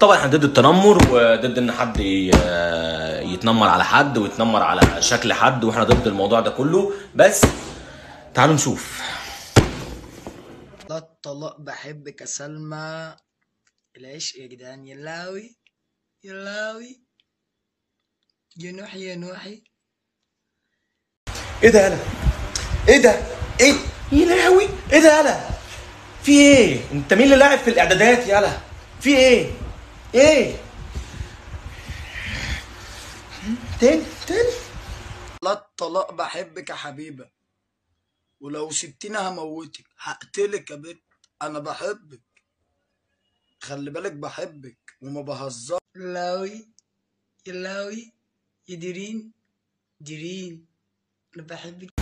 طبعا إحنا ضد التنمر وضد إن حد ي- يتنمر على حد ويتنمر على شكل حد وإحنا ضد الموضوع ده كله. بس تعالوا نشوف. لا الطلاق بحبك يا سلمى العشق يا جدعان؟ يلاوي يلاوي يا نوحي يا نوحي. إيه ده يالا إيه ده؟ إيه؟ يا لهوي إيه ده يالا في إيه؟ أنت مين اللي لاعب في الإعدادات يالا في إيه؟ إيه؟ تاني تاني. لا الطلاق بحبك يا حبيبة. ولو سبتيني هموتك. هقتلك يا بنت. أنا بحبك. خلي بالك بحبك. وما بهزر. لاوي يلاوي يديرين ديرين. أنا بحبك.